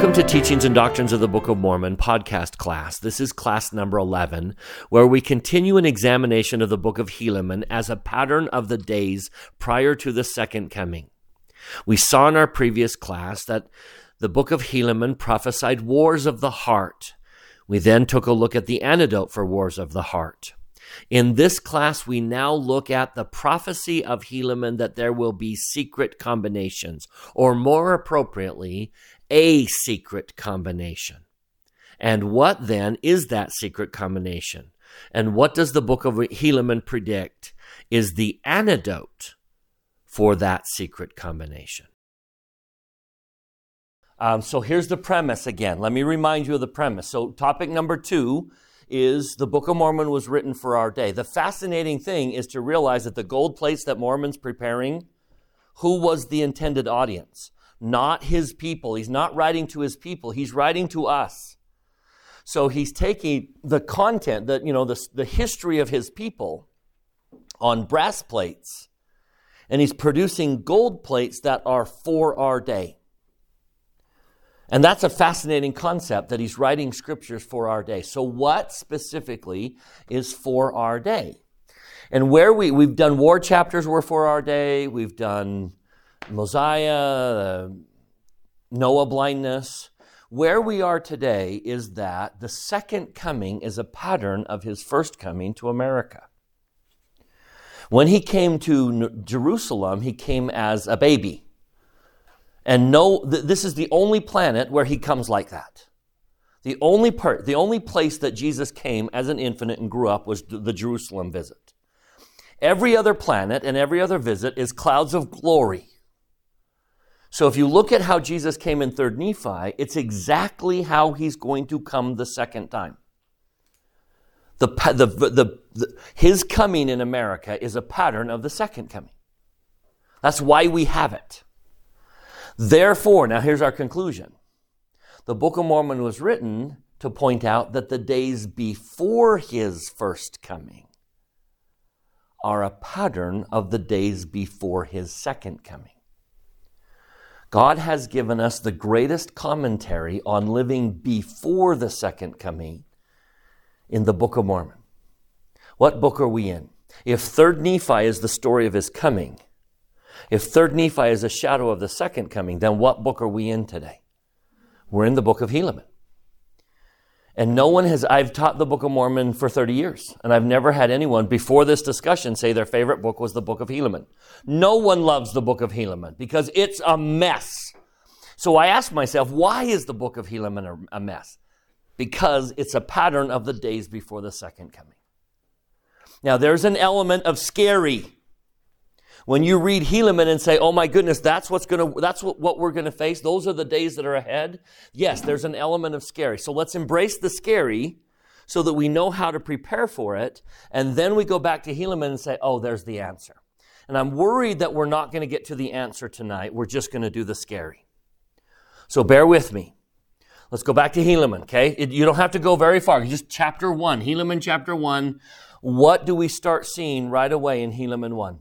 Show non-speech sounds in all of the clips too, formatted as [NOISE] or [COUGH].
Welcome to Teachings and Doctrines of the Book of Mormon podcast class. This is class number 11, where we continue an examination of the Book of Helaman as a pattern of the days prior to the second coming. We saw in our previous class that the Book of Helaman prophesied wars of the heart. We then took a look at the antidote for wars of the heart. In this class, we now look at the prophecy of Helaman that there will be secret combinations, or more appropriately, a secret combination. And what then is that secret combination? And what does the book of Helaman predict is the antidote for that secret combination? Um, so here's the premise again. Let me remind you of the premise. So, topic number two is the Book of Mormon was written for our day. The fascinating thing is to realize that the gold plates that Mormon's preparing, who was the intended audience? Not his people. He's not writing to his people. He's writing to us. So he's taking the content, the, you know, the, the history of his people on brass plates, and he's producing gold plates that are for our day. And that's a fascinating concept that he's writing scriptures for our day. So, what specifically is for our day? And where we, we've done war chapters were for our day, we've done Mosiah, Noah blindness. Where we are today is that the second coming is a pattern of his first coming to America. When he came to Jerusalem, he came as a baby. And no, th- this is the only planet where he comes like that. The only part, the only place that Jesus came as an infant and grew up was the Jerusalem visit. Every other planet and every other visit is clouds of glory. So if you look at how Jesus came in 3rd Nephi, it's exactly how he's going to come the second time. The, the, the, the, his coming in America is a pattern of the second coming. That's why we have it. Therefore, now here's our conclusion. The Book of Mormon was written to point out that the days before his first coming are a pattern of the days before his second coming. God has given us the greatest commentary on living before the second coming in the Book of Mormon. What book are we in? If 3rd Nephi is the story of his coming, if third Nephi is a shadow of the second coming, then what book are we in today? We're in the book of Helaman. And no one has, I've taught the Book of Mormon for 30 years, and I've never had anyone before this discussion say their favorite book was the Book of Helaman. No one loves the Book of Helaman because it's a mess. So I ask myself, why is the Book of Helaman a mess? Because it's a pattern of the days before the second coming. Now, there's an element of scary when you read Helaman and say, oh my goodness, that's what's gonna, that's what, what we're gonna face. Those are the days that are ahead. Yes, there's an element of scary. So let's embrace the scary so that we know how to prepare for it. And then we go back to Helaman and say, oh, there's the answer. And I'm worried that we're not going to get to the answer tonight. We're just going to do the scary. So bear with me. Let's go back to Helaman, okay? It, you don't have to go very far. Just chapter 1, Helaman chapter 1. What do we start seeing right away in Helaman 1?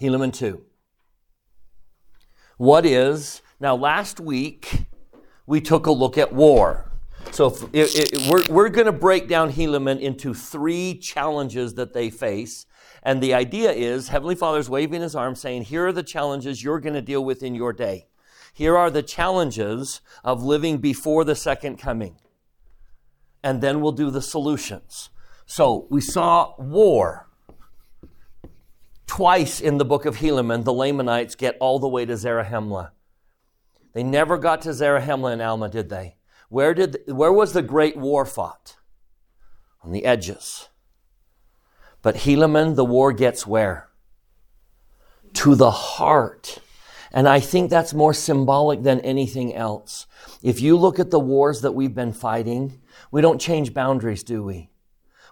Helaman 2. What is, now last week we took a look at war. So if, we're, we're going to break down Helaman into three challenges that they face. And the idea is Heavenly Father's waving his arm saying, Here are the challenges you're going to deal with in your day. Here are the challenges of living before the second coming. And then we'll do the solutions. So we saw war. Twice in the book of Helaman, the Lamanites get all the way to Zarahemla. They never got to Zarahemla and Alma, did they? Where, did, where was the great war fought? On the edges. But Helaman, the war gets where? To the heart. And I think that's more symbolic than anything else. If you look at the wars that we've been fighting, we don't change boundaries, do we?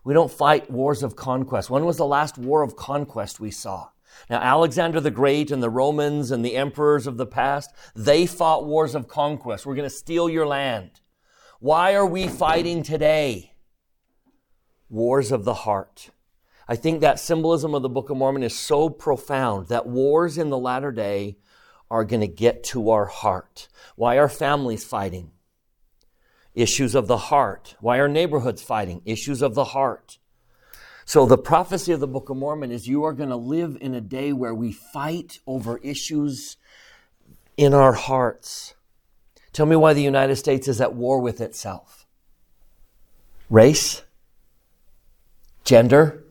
We don't fight wars of conquest. When was the last war of conquest we saw? Now, Alexander the Great and the Romans and the emperors of the past, they fought wars of conquest. We're going to steal your land. Why are we fighting today? Wars of the heart. I think that symbolism of the Book of Mormon is so profound that wars in the latter day are going to get to our heart. Why are families fighting? Issues of the heart. Why are neighborhoods fighting? Issues of the heart. So the prophecy of the Book of Mormon is you are going to live in a day where we fight over issues in our hearts. Tell me why the United States is at war with itself. Race, gender,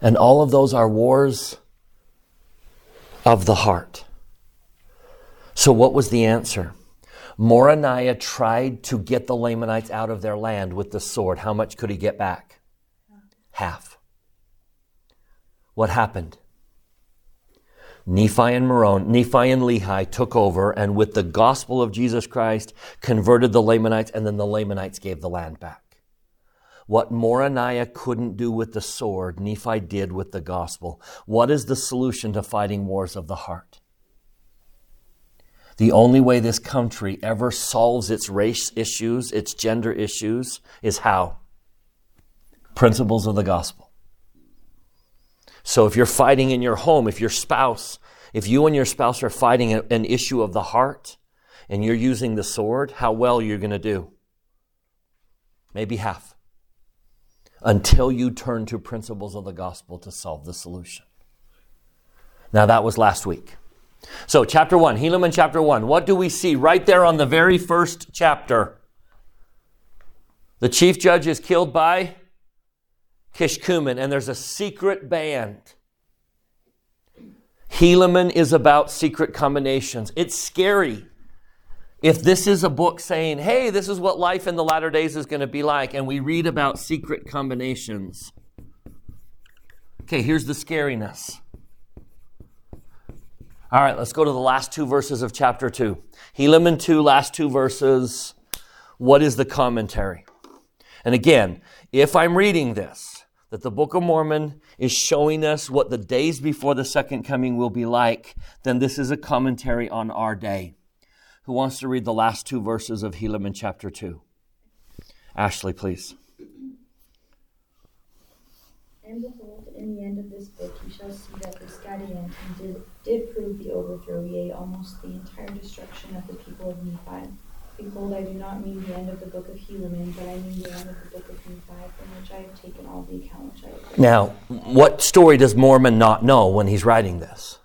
and all of those are wars of the heart. So, what was the answer? Moronihah tried to get the Lamanites out of their land with the sword. How much could he get back? Half. What happened? Nephi and Moroni, Nephi and Lehi took over and with the gospel of Jesus Christ converted the Lamanites and then the Lamanites gave the land back. What Moronihah couldn't do with the sword, Nephi did with the gospel. What is the solution to fighting wars of the heart? The only way this country ever solves its race issues, its gender issues, is how? Principles of the gospel. So if you're fighting in your home, if your spouse, if you and your spouse are fighting an issue of the heart and you're using the sword, how well you're going to do? Maybe half until you turn to principles of the gospel to solve the solution. Now, that was last week. So, chapter 1, Helaman chapter 1. What do we see right there on the very first chapter? The chief judge is killed by Kishkumen, and there's a secret band. Helaman is about secret combinations. It's scary if this is a book saying, hey, this is what life in the latter days is going to be like, and we read about secret combinations. Okay, here's the scariness. All right, let's go to the last two verses of chapter 2. Helaman 2, last two verses. What is the commentary? And again, if I'm reading this, that the Book of Mormon is showing us what the days before the second coming will be like, then this is a commentary on our day. Who wants to read the last two verses of Helaman chapter 2? Ashley, please. And behold, in the end of this book you shall see that this Gadianton did, did prove the overthrow, yea, almost the entire destruction of the people of Nephi. Behold, I do not mean the end of the book of Helaman, but I mean the end of the book of Nephi, from which I have taken all the account which I have. Now, what story does Mormon not know when he's writing this?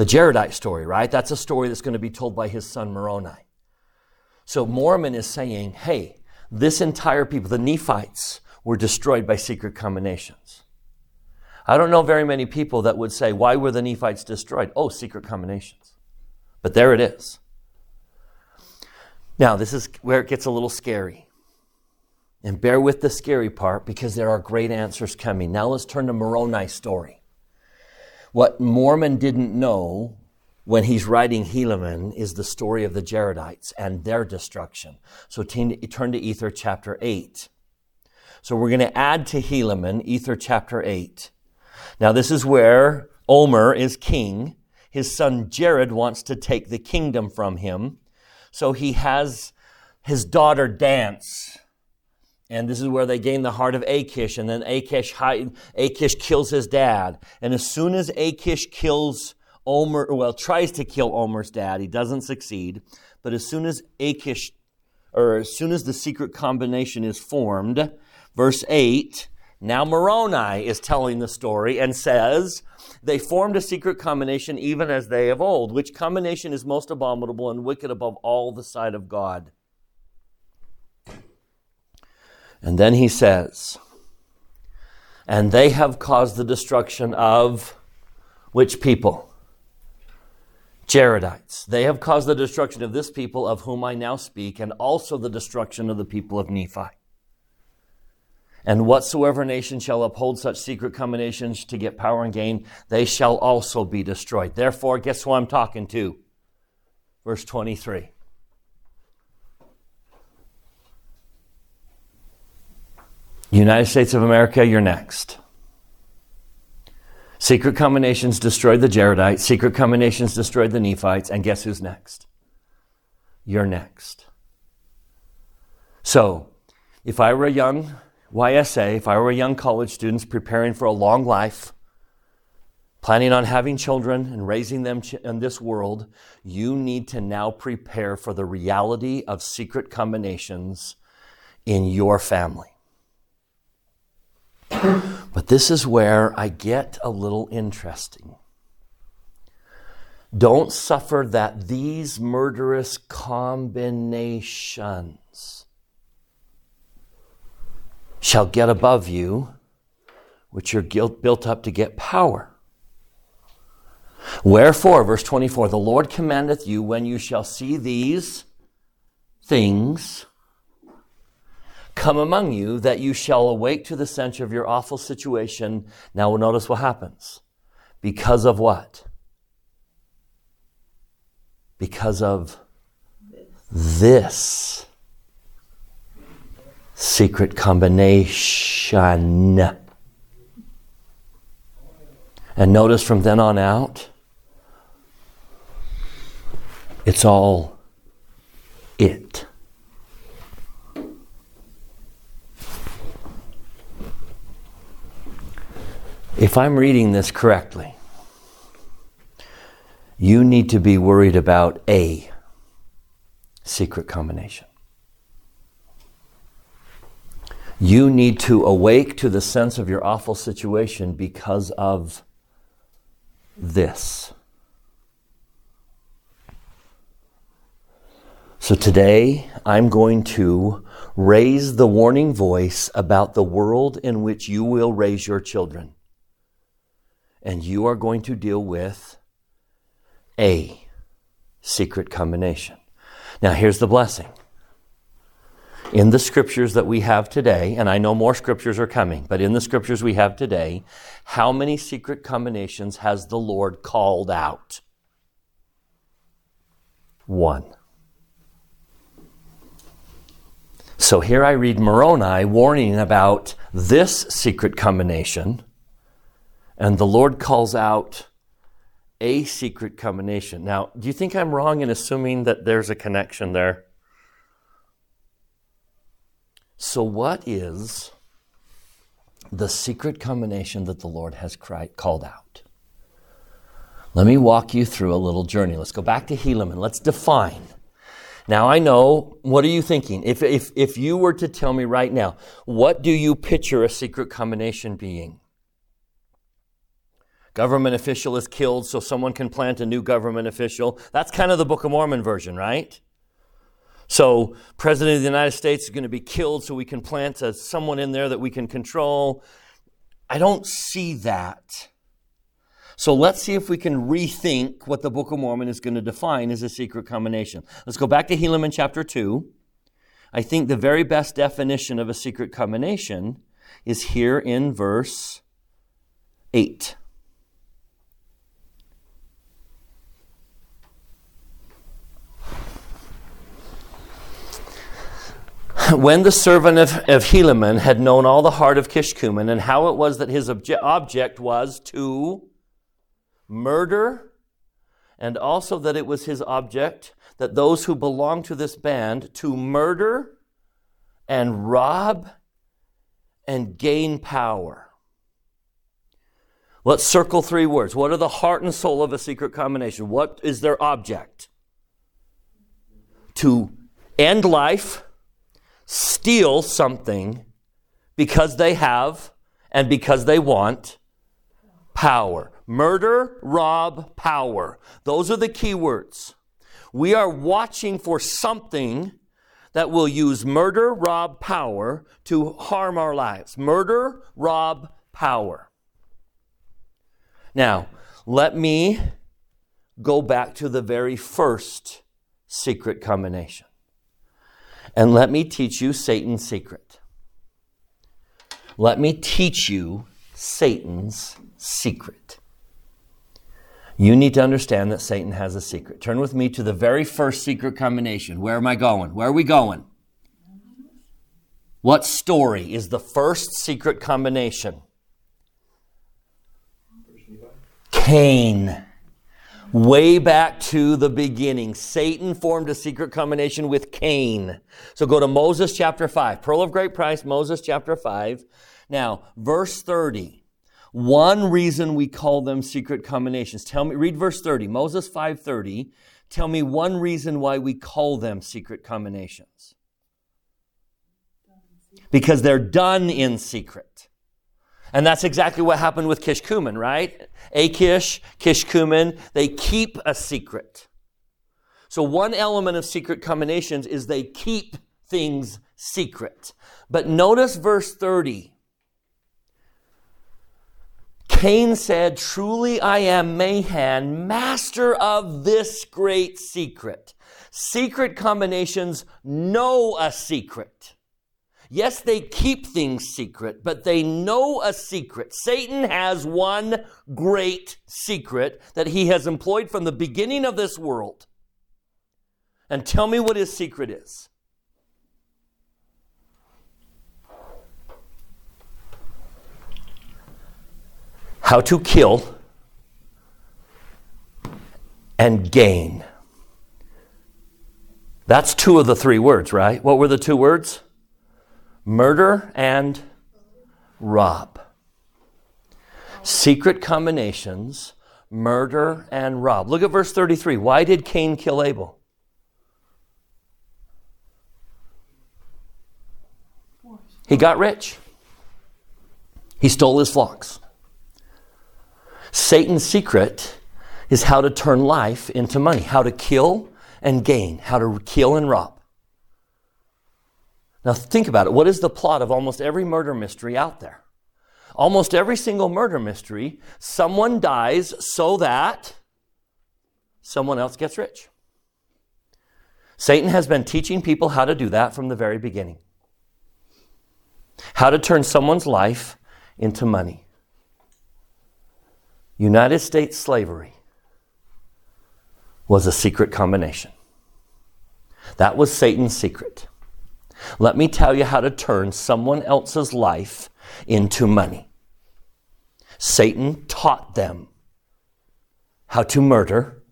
the Jaredite story, right? That's a story that's going to be told by his son Moroni. So Mormon is saying, hey, this entire people, the Nephites, were destroyed by secret combinations. I don't know very many people that would say, why were the Nephites destroyed? Oh, secret combinations. But there it is. Now, this is where it gets a little scary. And bear with the scary part because there are great answers coming. Now let's turn to Moroni's story. What Mormon didn't know when he's writing Helaman is the story of the Jaredites and their destruction. So turn to Ether chapter 8. So we're going to add to Helaman Ether chapter 8. Now this is where Omer is king. His son Jared wants to take the kingdom from him. So he has his daughter dance and this is where they gain the heart of Akish, and then Akish, Akish kills his dad. And as soon as Akish kills Omer, well, tries to kill Omer's dad, he doesn't succeed. But as soon as Akish, or as soon as the secret combination is formed, verse 8, now Moroni is telling the story and says, They formed a secret combination even as they of old, which combination is most abominable and wicked above all the sight of God. And then he says, and they have caused the destruction of which people? Jaredites. They have caused the destruction of this people of whom I now speak, and also the destruction of the people of Nephi. And whatsoever nation shall uphold such secret combinations to get power and gain, they shall also be destroyed. Therefore, guess who I'm talking to? Verse 23. United States of America, you're next. Secret combinations destroyed the Jaredites, secret combinations destroyed the Nephites, and guess who's next? You're next. So, if I were a young YSA, if I were a young college student preparing for a long life, planning on having children and raising them in this world, you need to now prepare for the reality of secret combinations in your family. But this is where I get a little interesting. Don't suffer that these murderous combinations shall get above you, which are built up to get power. Wherefore, verse 24, the Lord commandeth you when you shall see these things come among you, that you shall awake to the sense of your awful situation. Now, we'll notice what happens. Because of what? Because of this secret combination. And notice from then on out, it's all it. If I'm reading this correctly, you need to be worried about a secret combination. You need to awake to the sense of your awful situation because of this. So today, I'm going to raise the warning voice about the world in which you will raise your children. And you are going to deal with a secret combination. Now, here's the blessing. In the scriptures that we have today, and I know more scriptures are coming, but in the scriptures we have today, how many secret combinations has the Lord called out? One. So here I read Moroni warning about this secret combination, and the Lord calls out a secret combination. Now, do you think I'm wrong in assuming that there's a connection there? So, what is the secret combination that the Lord has cried, called out? Let me walk you through a little journey. Let's go back to Helaman. Let's define now I know, what are you thinking? If, if, if you were to tell me right now, what do you picture a secret combination being? Government official is killed so someone can plant a new government official. That's kind of the Book of Mormon version, right? So, President of the United States is going to be killed so we can plant a, someone in there that we can control. I don't see that. So let's see if we can rethink what the Book of Mormon is going to define as a secret combination. Let's go back to Helaman chapter 2. I think the very best definition of a secret combination is here in verse 8. [COUGHS] when the servant of, of Helaman had known all the heart of Kishkumen and how it was that his obje- object was to murder, and also that it was his object that those who belong to this band to murder and rob and gain power. Let's circle three words. What are the heart and soul of a secret combination? What is their object? To end life, steal something because they have and because they want power. Murder, rob, power. Those are the key words. We are watching for something that will use murder, rob, power to harm our lives. Murder, rob, power. Now, let me go back to the very first secret combination. And let me teach you Satan's secret. Let me teach you Satan's secret you need to understand that Satan has a secret. Turn with me to the very first secret combination. Where am I going? Where are we going? What story is the first secret combination? Cain. Way back to the beginning, Satan formed a secret combination with Cain. So go to Moses chapter 5. Pearl of great price, Moses chapter 5. Now, verse 30. One reason we call them secret combinations. Tell me, read verse 30, Moses 530. Tell me one reason why we call them secret combinations. Because they're done in secret. And that's exactly what happened with Kishkumen, right? Akish, Kishkumen, they keep a secret. So one element of secret combinations is they keep things secret. But notice verse 30. Cain said, Truly I am Mahan, master of this great secret. Secret combinations know a secret. Yes, they keep things secret, but they know a secret. Satan has one great secret that he has employed from the beginning of this world. And tell me what his secret is. How to kill and gain. That's two of the three words, right? What were the two words? Murder and rob. Secret combinations, murder and rob. Look at verse 33. Why did Cain kill Abel? He got rich. He stole his flocks. Satan's secret is how to turn life into money, how to kill and gain, how to kill and rob. Now, think about it. What is the plot of almost every murder mystery out there? Almost every single murder mystery, someone dies so that someone else gets rich. Satan has been teaching people how to do that from the very beginning. How to turn someone's life into money. United States slavery was a secret combination. That was Satan's secret. Let me tell you how to turn someone else's life into money. Satan taught them how to murder,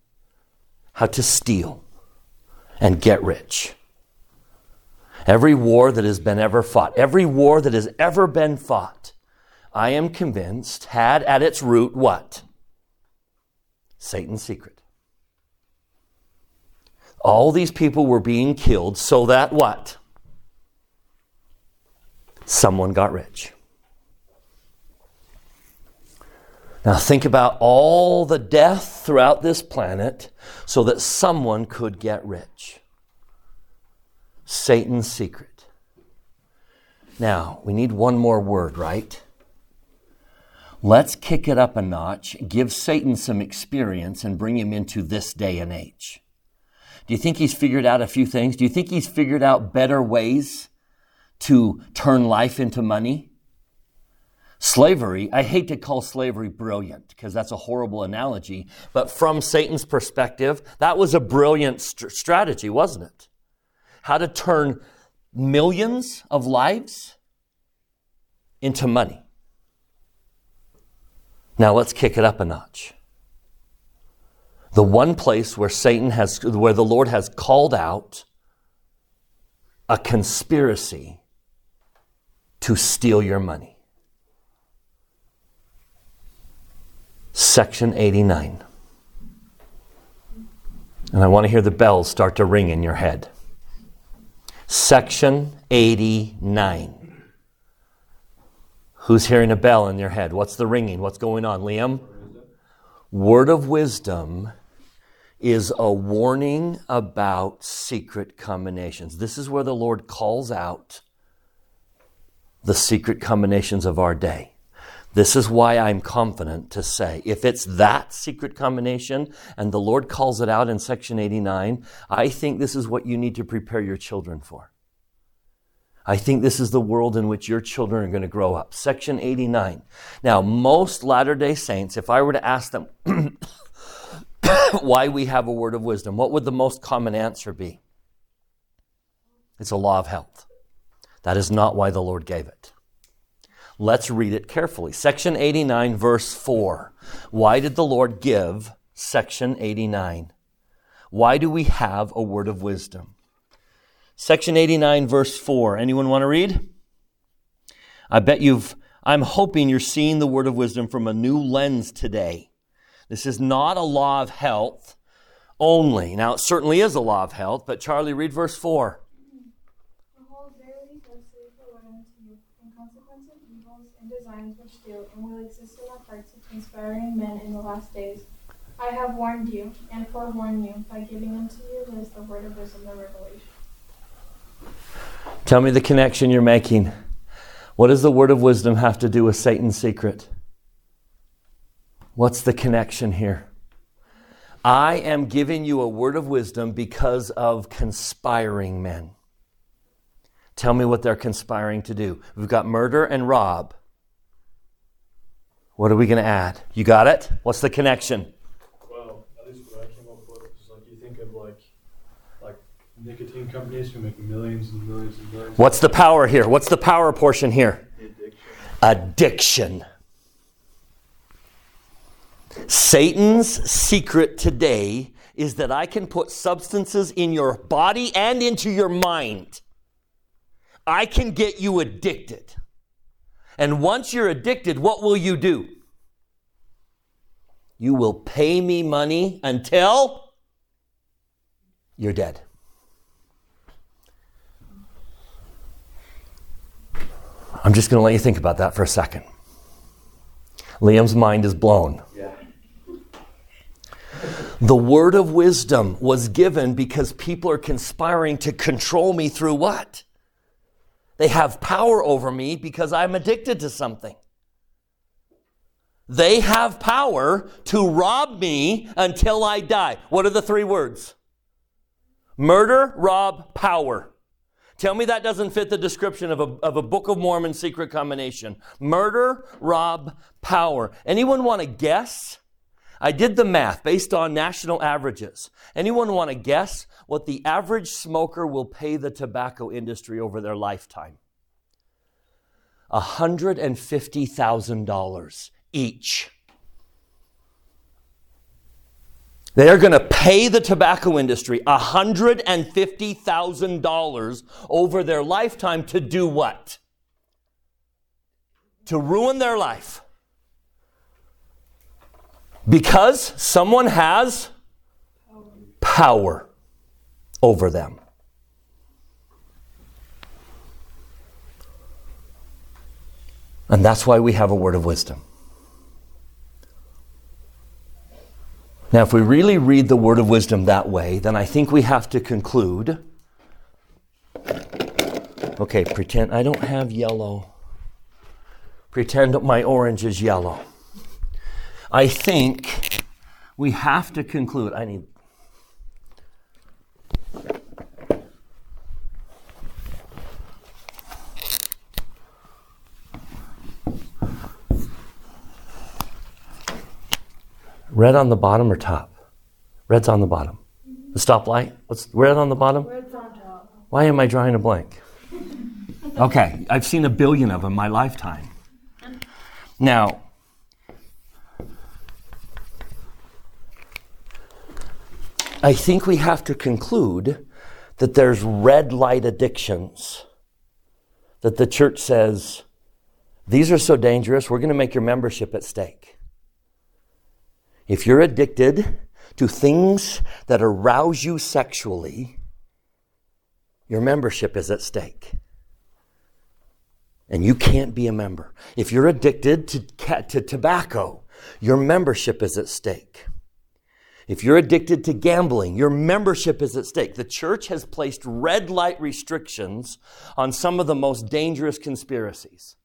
how to steal, and get rich. Every war that has been ever fought, every war that has ever been fought, I am convinced had at its root what? Satan's secret. All these people were being killed so that what? Someone got rich. Now, think about all the death throughout this planet so that someone could get rich. Satan's secret. Now, we need one more word, right? Let's kick it up a notch, give Satan some experience, and bring him into this day and age. Do you think he's figured out a few things? Do you think he's figured out better ways to turn life into money. Slavery, I hate to call slavery brilliant because that's a horrible analogy, but from Satan's perspective, that was a brilliant st- strategy, wasn't it? How to turn millions of lives into money. Now let's kick it up a notch. The one place where Satan has, where the Lord has called out a conspiracy to steal your money. Section 89. And I want to hear the bells start to ring in your head. Section 89. Who's hearing a bell in your head? What's the ringing? What's going on, Liam? Word of wisdom is a warning about secret combinations. This is where the Lord calls out the secret combinations of our day. This is why I'm confident to say if it's that secret combination and the Lord calls it out in section 89, I think this is what you need to prepare your children for. I think this is the world in which your children are going to grow up. Section 89. Now, most Latter day Saints, if I were to ask them [COUGHS] why we have a word of wisdom, what would the most common answer be? It's a law of health. That is not why the Lord gave it. Let's read it carefully. Section 89, verse 4. Why did the Lord give section 89? Why do we have a word of wisdom? Section 89, verse 4. Anyone want to read? I bet you've I'm hoping you're seeing the word of wisdom from a new lens today. This is not a law of health only. Now, it certainly is a law of health, but Charlie, read verse 4. Behold, verily thus saith the Lord unto you, in consequence of evils and designs which do and will exist in the hearts of conspiring men in the last days, I have warned you and forewarned you by giving unto you this the word of wisdom, the revelation. Tell me the connection you're making. What does the word of wisdom have to do with Satan's secret? What's the connection here? I am giving you a word of wisdom because of conspiring men. Tell me what they're conspiring to do. We've got murder and rob. What are we going to add? You got it? What's the connection? Well, at least what I came up with is like you think of like like nicotine companies who make millions and millions and millions. What's the power here? What's the power portion here? Addiction. Addiction. Satan's secret today is that I can put substances in your body and into your mind. I can get you addicted. And once you're addicted, what will you do? You will pay me money until you're dead. I'm just going to let you think about that for a second. Liam's mind is blown. Yeah. The word of wisdom was given because people are conspiring to control me through what? They have power over me because I'm addicted to something. They have power to rob me until I die. What are the three words? Murder, rob, power. Tell me that doesn't fit the description of a, of a Book of Mormon secret combination. Murder, rob, power. Anyone want to guess? I did the math based on national averages. Anyone want to guess what the average smoker will pay the tobacco industry over their lifetime? $150,000 each. They are going to pay the tobacco industry $150,000 over their lifetime to do what? To ruin their life. Because someone has power over them. And that's why we have a word of wisdom. Now, if we really read the word of wisdom that way, then I think we have to conclude. Okay, pretend I don't have yellow. Pretend my orange is yellow. I think we have to conclude. I need. Red on the bottom or top? Red's on the bottom. The stoplight? What's red on the bottom? Words on top. Why am I drawing a blank? Okay, I've seen a billion of them in my lifetime. Now, I think we have to conclude that there's red light addictions that the church says these are so dangerous, we're going to make your membership at stake. If you're addicted to things that arouse you sexually, your membership is at stake. And you can't be a member. If you're addicted to, to tobacco, your membership is at stake. If you're addicted to gambling, your membership is at stake. The church has placed red light restrictions on some of the most dangerous conspiracies.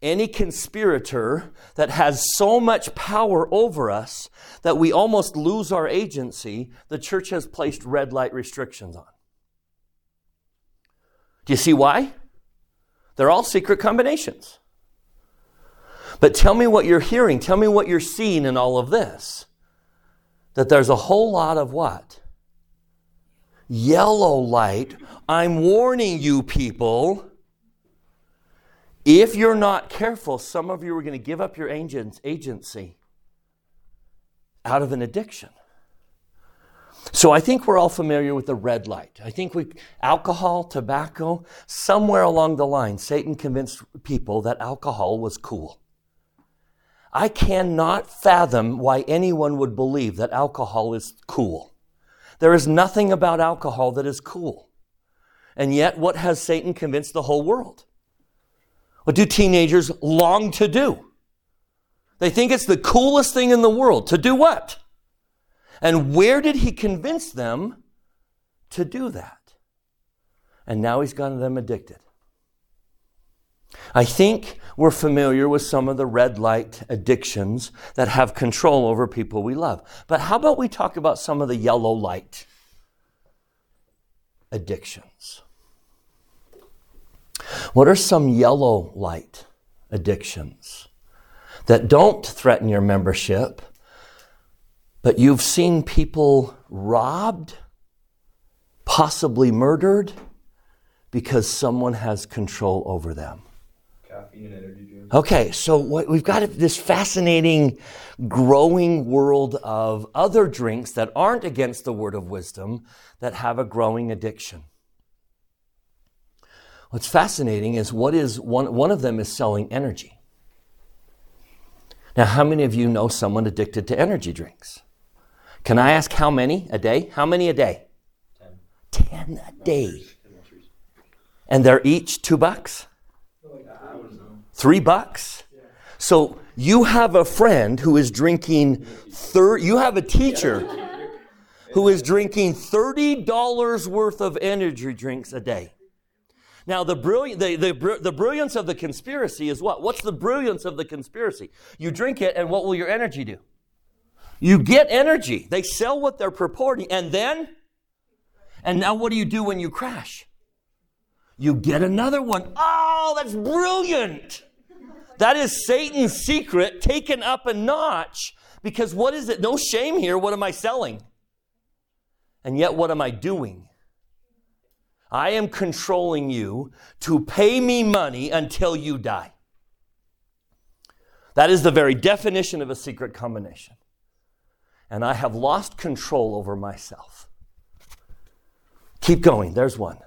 Any conspirator that has so much power over us that we almost lose our agency, the church has placed red light restrictions on. Do you see why? They're all secret combinations. But tell me what you're hearing. Tell me what you're seeing in all of this. That there's a whole lot of what? Yellow light. I'm warning you, people. If you're not careful, some of you are going to give up your agency out of an addiction. So I think we're all familiar with the red light. I think we, alcohol, tobacco, somewhere along the line, Satan convinced people that alcohol was cool. I cannot fathom why anyone would believe that alcohol is cool. There is nothing about alcohol that is cool. And yet, what has Satan convinced the whole world? What do teenagers long to do? They think it's the coolest thing in the world. To do what? And where did he convince them to do that? And now he's gotten them addicted. I think we're familiar with some of the red light addictions that have control over people we love. But how about we talk about some of the yellow light addictions? What are some yellow light addictions that don't threaten your membership, but you've seen people robbed, possibly murdered, because someone has control over them? Caffeine and energy drinks. Okay, so what, we've got this fascinating, growing world of other drinks that aren't against the word of wisdom that have a growing addiction. What's fascinating is what is one, one of them is selling energy. Now, how many of you know someone addicted to energy drinks? Can I ask how many a day? How many a day? Ten. Ten a day. And they're each two bucks? Three bucks? So you have a friend who is drinking thir- you have a teacher who is drinking $30 worth of energy drinks a day. Now, the, brilliant, the, the, the brilliance of the conspiracy is what? What's the brilliance of the conspiracy? You drink it, and what will your energy do? You get energy. They sell what they're purporting, and then, and now what do you do when you crash? You get another one. Oh, that's brilliant. That is Satan's secret taken up a notch. Because what is it? No shame here. What am I selling? And yet, what am I doing? I am controlling you to pay me money until you die. That is the very definition of a secret combination. And I have lost control over myself. Keep going. There's one.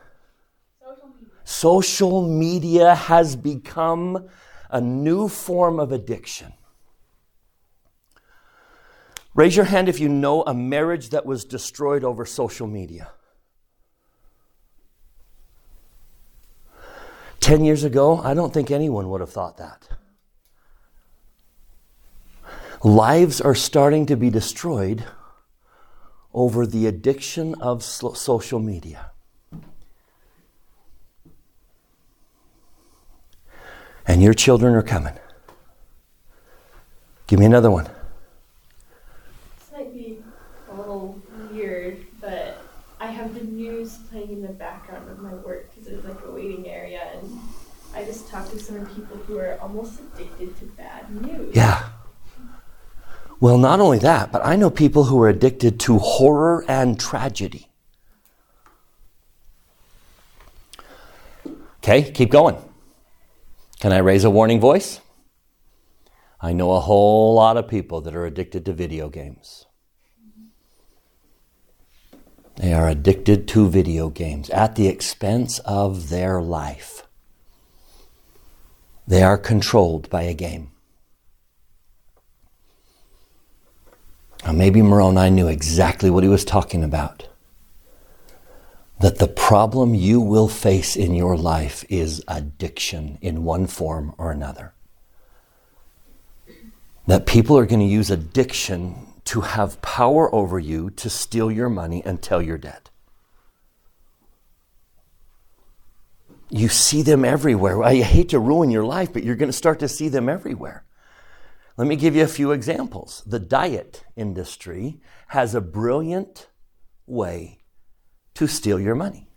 Social media. Social media has become a new form of addiction. Raise your hand if you know a marriage that was destroyed over social media. 10 years ago, I don't think anyone would have thought that. Lives are starting to be destroyed over the addiction of social media. And your children are coming. Give me another one. This might be a little weird, but I have the news playing in the background of my work because there's like a waiting area, and I just talked to some people who are almost addicted to bad news. Yeah. Well, not only that, but I know people who are addicted to horror and tragedy. Okay, keep going. Can I raise a warning voice? I know a whole lot of people that are addicted to video games. They are addicted to video games at the expense of their life. They are controlled by a game. Now, maybe Moroni knew exactly what he was talking about. That the problem you will face in your life is addiction in one form or another. That people are going to use addiction to have power over you to steal your money until you're dead. You see them everywhere. I hate to ruin your life, but you're going to start to see them everywhere. Let me give you a few examples. The diet industry has a brilliant way to steal your money.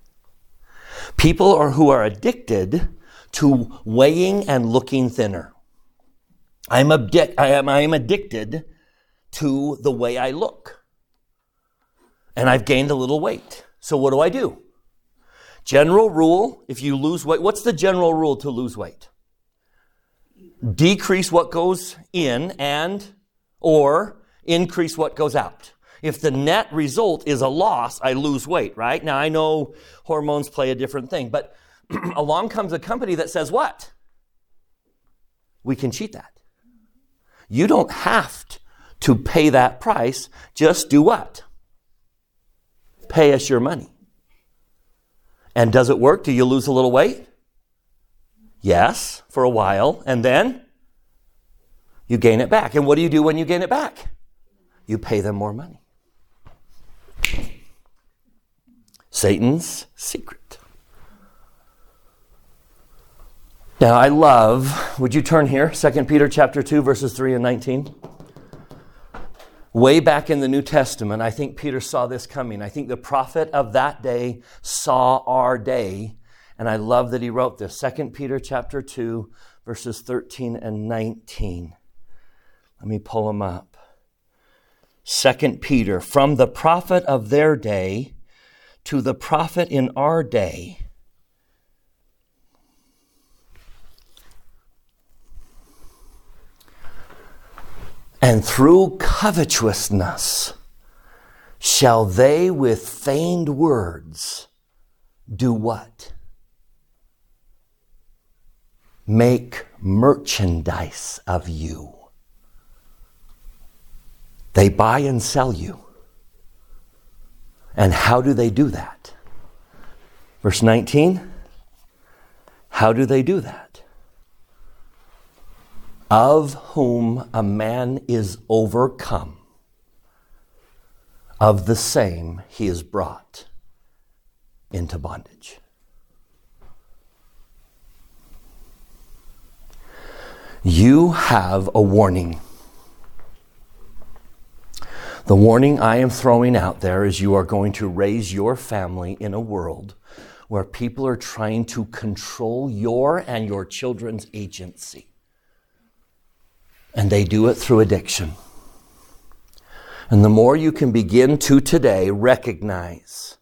People are, who are addicted to weighing and looking thinner. I'm, addic- I, am, I am addicted to the way I look. And I've gained a little weight. So what do I do? General rule if you lose weight, what's the general rule to lose weight? decrease what goes in and or increase what goes out. If the net result is a loss, I lose weight, right? Now I know hormones play a different thing, but [CLEARS THROAT] along comes a company that says what? We can cheat that. You don't have to pay that price. Just do what? Pay us your money. And does it work? Do you lose a little weight? Yes, for a while. And then you gain it back. And what do you do when you gain it back? You pay them more money. Satan's secret. Now I love, would you turn here? 2 Peter chapter 2 verses 3 and 19. Way back in the New Testament, I think Peter saw this coming. I think the prophet of that day saw our day, and I love that he wrote this. 2 Peter chapter 2 verses 13 and 19. Let me pull them up. 2 Peter, from the prophet of their day to the prophet in our day. And through covetousness shall they with feigned words do what? Make merchandise of you. They buy and sell you. And how do they do that? Verse 19. How do they do that? Of whom a man is overcome, of the same he is brought into bondage. You have a warning. The warning I am throwing out there is you are going to raise your family in a world where people are trying to control your and your children's agency. And they do it through addiction. And the more you can begin to today recognize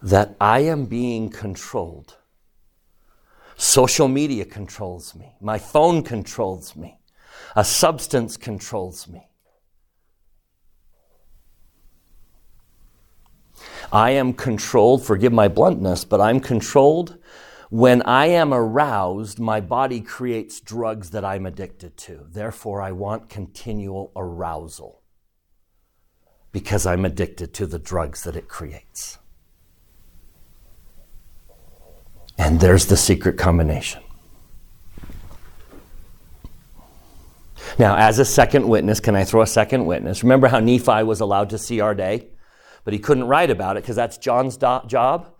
that I am being controlled. Social media controls me. My phone controls me. A substance controls me. I am controlled, forgive my bluntness, but I'm controlled when I am aroused, my body creates drugs that I'm addicted to. Therefore, I want continual arousal because I'm addicted to the drugs that it creates. And there's the secret combination. Now, as a second witness, can I throw a second witness? Remember how Nephi was allowed to see our day, but he couldn't write about it because that's John's do- job?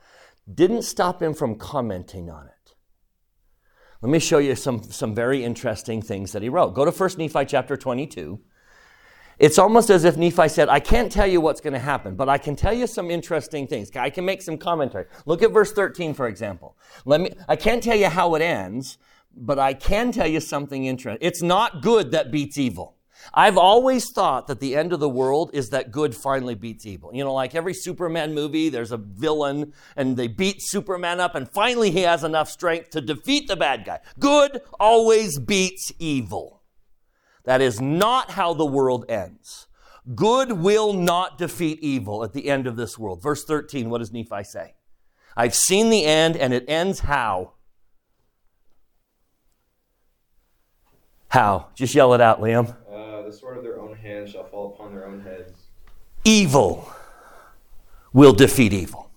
didn't stop him from commenting on it. Let me show you some, some very interesting things that he wrote. Go to 1 Nephi chapter 22. It's almost as if Nephi said, I can't tell you what's going to happen, but I can tell you some interesting things. I can make some commentary. Look at verse 13, for example. Let me, I can't tell you how it ends, but I can tell you something interesting. It's not good that beats evil. I've always thought that the end of the world is that good finally beats evil. You know, like every Superman movie, there's a villain and they beat Superman up and finally he has enough strength to defeat the bad guy. Good always beats evil. That is not how the world ends. Good will not defeat evil at the end of this world. Verse 13, what does Nephi say? I've seen the end and it ends how? How? Just yell it out, Liam the sword of their own hand shall fall upon their own heads. Evil will defeat evil.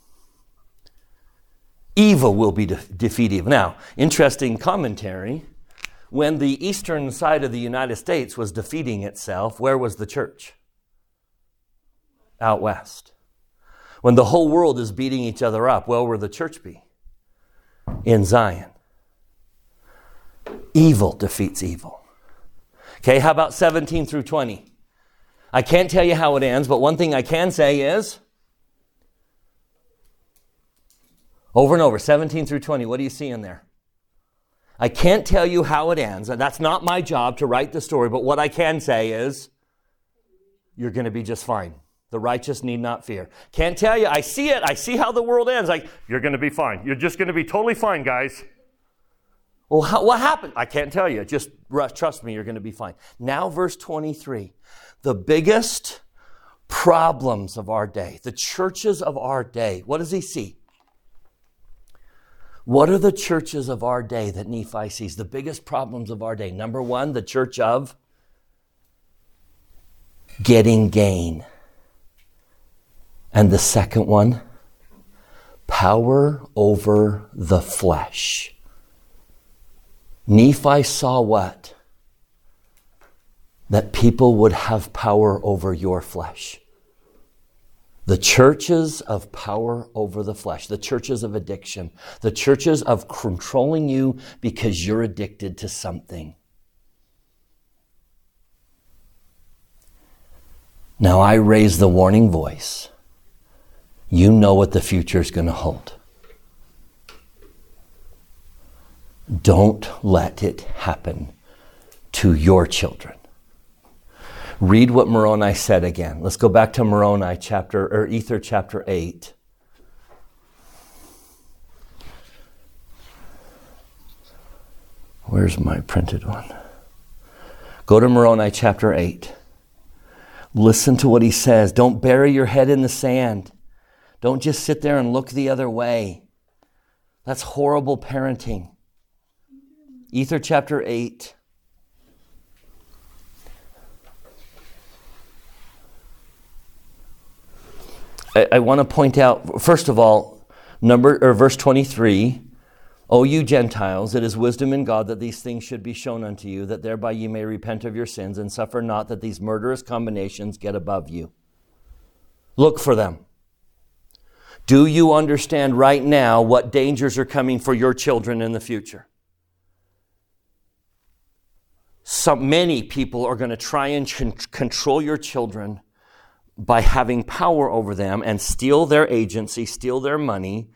Evil will be de- defeat evil. Now, interesting commentary. When the eastern side of the United States was defeating itself, where was the church? Out west. When the whole world is beating each other up, where will the church be? In Zion. Evil defeats evil. Okay, how about 17 through 20? I can't tell you how it ends, but one thing I can say is over and over, 17 through 20, what do you see in there? I can't tell you how it ends, and that's not my job to write the story, but what I can say is you're going to be just fine. The righteous need not fear. Can't tell you, I see it, I see how the world ends. Like, you're going to be fine. You're just going to be totally fine, guys. Well, how, what happened? I can't tell you. Just trust me, you're going to be fine. Now, verse 23. The biggest problems of our day, the churches of our day, what does he see? What are the churches of our day that Nephi sees? The biggest problems of our day. Number one, the church of getting gain. And the second one, power over the flesh. Nephi saw what? That people would have power over your flesh. The churches of power over the flesh, the churches of addiction, the churches of controlling you because you're addicted to something. Now I raise the warning voice. You know what the future is going to hold. Don't let it happen to your children. Read what Moroni said again. Let's go back to Moroni chapter or Ether chapter 8. Where's my printed one? Go to Moroni chapter 8. Listen to what he says. Don't bury your head in the sand. Don't just sit there and look the other way. That's horrible parenting. Ether chapter 8. I, I want to point out, first of all, number or verse 23. O you Gentiles, it is wisdom in God that these things should be shown unto you, that thereby ye may repent of your sins and suffer not that these murderous combinations get above you. Look for them. Do you understand right now what dangers are coming for your children in the future? So many people are going to try and con- control your children by having power over them and steal their agency, steal their money,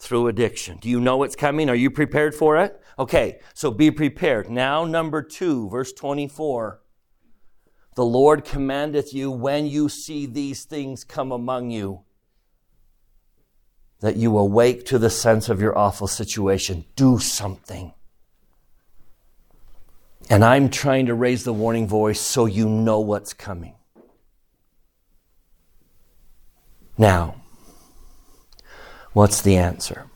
through addiction. Do you know what's coming? Are you prepared for it? Okay, so be prepared. Now, number two, verse 24. The Lord commandeth you when you see these things come among you, that you awake to the sense of your awful situation. Do something. And I'm trying to raise the warning voice so you know what's coming. Now, What's the answer?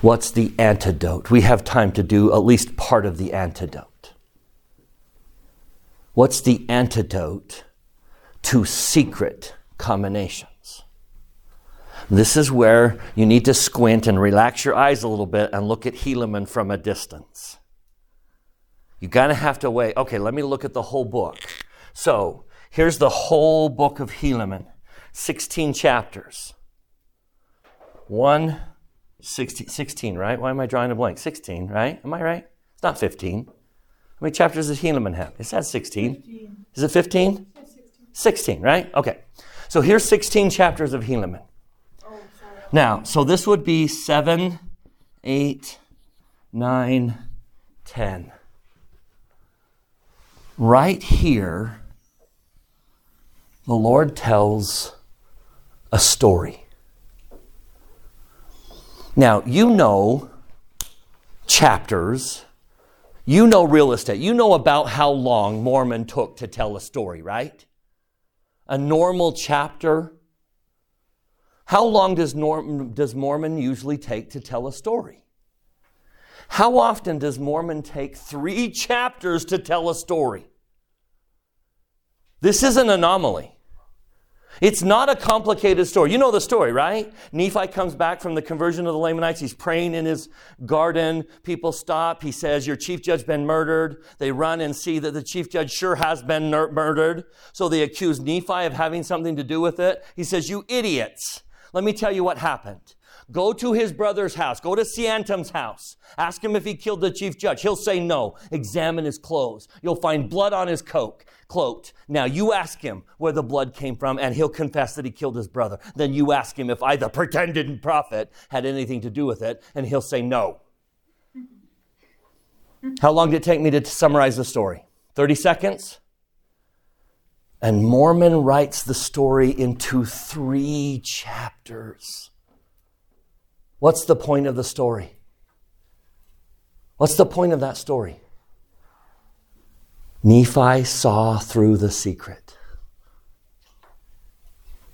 What's the antidote? We have time to do at least part of the antidote. What's the antidote to secret combinations? This is where you need to squint and relax your eyes a little bit and look at Helaman from a distance. You're going to have to wait. Okay, let me look at the whole book. So here's the whole book of Helaman 16 chapters. 1, 16, 16, right? Why am I drawing a blank? 16, right? Am I right? It's not 15. How many chapters does Helaman have? It says 16. 15. Is it 15? 16. 16, right? Okay. So here's 16 chapters of Helaman. Oh, now, so this would be 7, 8, 9, 10. Right here, the Lord tells a story. Now, you know chapters, you know real estate, you know about how long Mormon took to tell a story, right? A normal chapter. How long does, Norm, does Mormon usually take to tell a story? How often does Mormon take three [LAUGHS] chapters to tell a story? This is an anomaly. It's not a complicated story. You know the story, right? Nephi comes back from the conversion of the Lamanites. He's praying in his garden. People stop. He says, Your chief judge been murdered. They run and see that the chief judge sure has been murdered. So they accuse Nephi of having something to do with it. He says, You idiots. Let me tell you what happened. Go to his brother's house. Go to Seantum's house. Ask him if he killed the chief judge. He'll say no. Examine his clothes. You'll find blood on his coat. Cloaked. Now you ask him where the blood came from, and he'll confess that he killed his brother. Then you ask him if I, the pretended prophet, had anything to do with it, and he'll say no. How long did it take me to summarize the story? 30 seconds? And Mormon writes the story into three chapters. What's the point of the story? What's the point of that story? Nephi saw through the secret.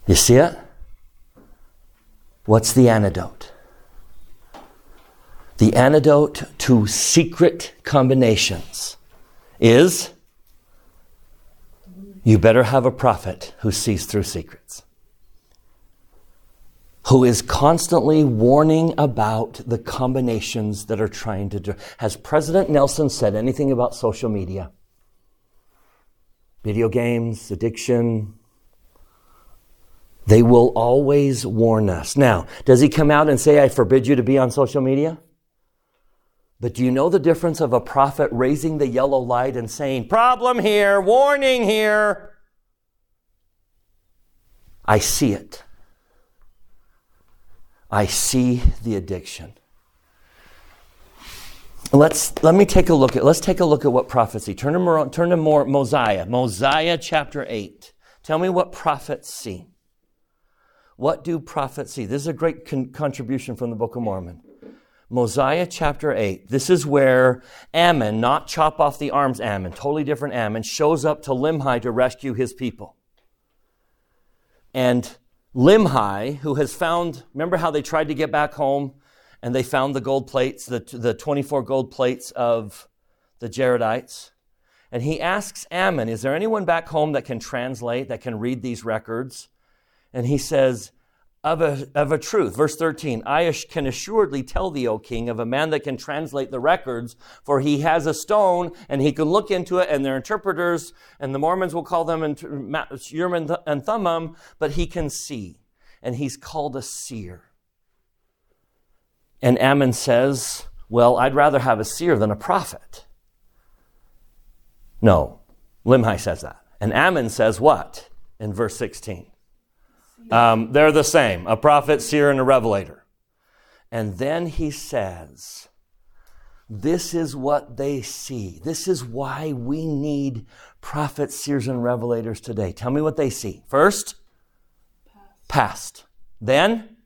You see it? What's the antidote? The antidote to secret combinations is you better have a prophet who sees through secrets, who is constantly warning about the combinations that are trying to do. Has President Nelson said anything about social media? Video games, addiction, they will always warn us. Now, does he come out and say, I forbid you to be on social media? But do you know the difference of a prophet raising the yellow light and saying, Problem here, warning here? I see it. I see the addiction. Let's let me take a look at let's take a look at what prophecy. Turn to, turn to more Mosiah. Mosiah chapter 8. Tell me what prophets see. What do prophets see? This is a great con- contribution from the Book of Mormon. Mosiah chapter 8. This is where Ammon, not chop off the arms Ammon, totally different Ammon, shows up to Limhi to rescue his people. And Limhi, who has found, remember how they tried to get back home and they found the gold plates, the, the 24 gold plates of the Jaredites? And he asks Ammon, Is there anyone back home that can translate, that can read these records? And he says, of a, of a truth. Verse 13, I can assuredly tell thee, O king, of a man that can translate the records, for he has a stone and he can look into it, and they're interpreters, and the Mormons will call them Urim and Thummim, but he can see. And he's called a seer. And Ammon says, Well, I'd rather have a seer than a prophet. No, Limhi says that. And Ammon says what in verse 16? Um, they're the same a prophet, seer, and a revelator. And then he says, This is what they see. This is why we need prophets, seers, and revelators today. Tell me what they see. First, past. past. Then,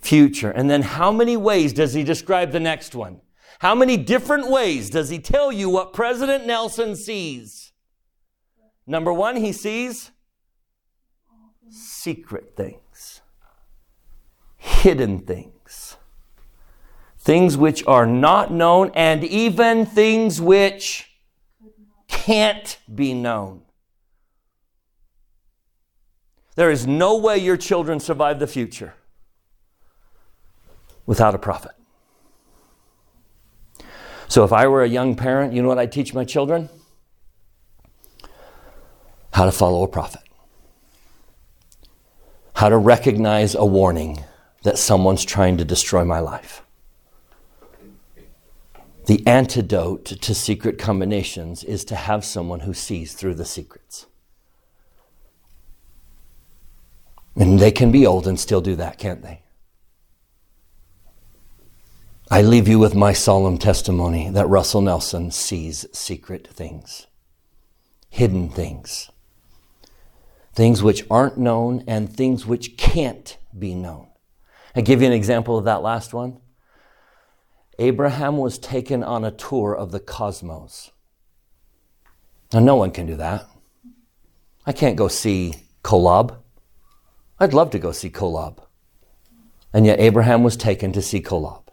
future. And then, how many ways does he describe the next one? How many different ways does he tell you what President Nelson sees? Number one, he sees secret things, hidden things, things which are not known, and even things which can't be known. There is no way your children survive the future without a prophet. So if I were a young parent, you know what I'd teach my children? How to follow a prophet how to recognize a warning that someone's trying to destroy my life. The antidote to secret combinations is to have someone who sees through the secrets. And they can be old and still do that, can't they? I leave you with my solemn testimony that Russell Nelson sees secret things, hidden things things which aren't known and things which can't be known. I give you an example of that last one. Abraham was taken on a tour of the cosmos. Now, no one can do that. I can't go see Kolob. I'd love to go see Kolob. And yet, Abraham was taken to see Kolob.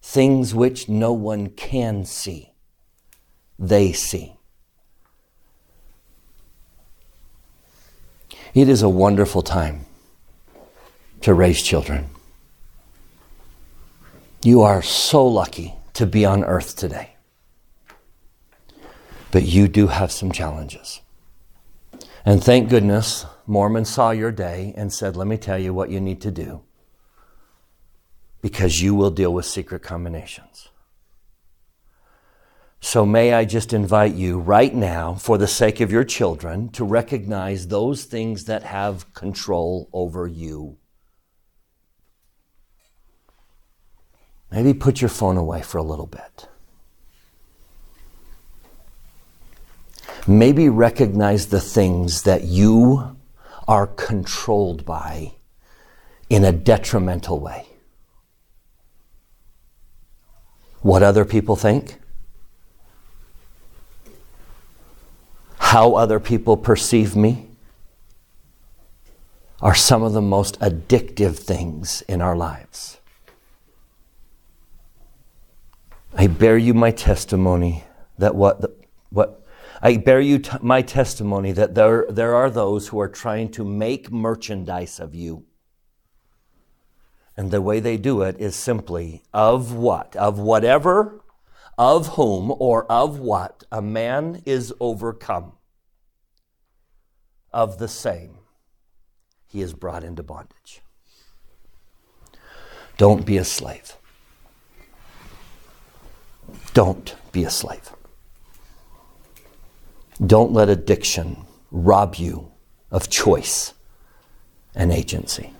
Things which no one can see, they see. It is a wonderful time to raise children. You are so lucky to be on earth today. But you do have some challenges. And thank goodness Mormon saw your day and said, Let me tell you what you need to do. Because you will deal with secret combinations. So, may I just invite you right now, for the sake of your children, to recognize those things that have control over you. Maybe put your phone away for a little bit. Maybe recognize the things that you are controlled by in a detrimental way. What other people think? How other people perceive me, are some of the most addictive things in our lives. I bear you my testimony that what, what I bear you t- my testimony that there, there are those who are trying to make merchandise of you. And the way they do it is simply of what? Of whatever, of whom, or of what a man is overcome. Of the same, he is brought into bondage. Don't be a slave. Don't be a slave. Don't let addiction rob you of choice and agency.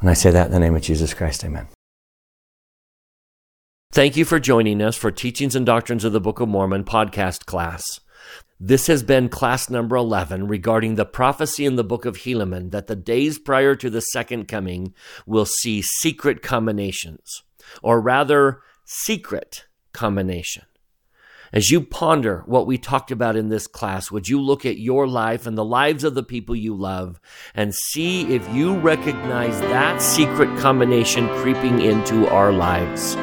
And I say that in the name of Jesus Christ, amen. Thank you for joining us for Teachings and Doctrines of the Book of Mormon podcast class. This has been class number 11 regarding the prophecy in the book of Helaman that the days prior to the second coming will see secret combinations, or rather, secret combination. As you ponder what we talked about in this class, would you look at your life and the lives of the people you love and see if you recognize that secret combination creeping into our lives?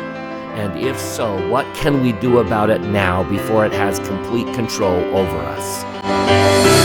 And if so, what can we do about it now before it has complete control over us?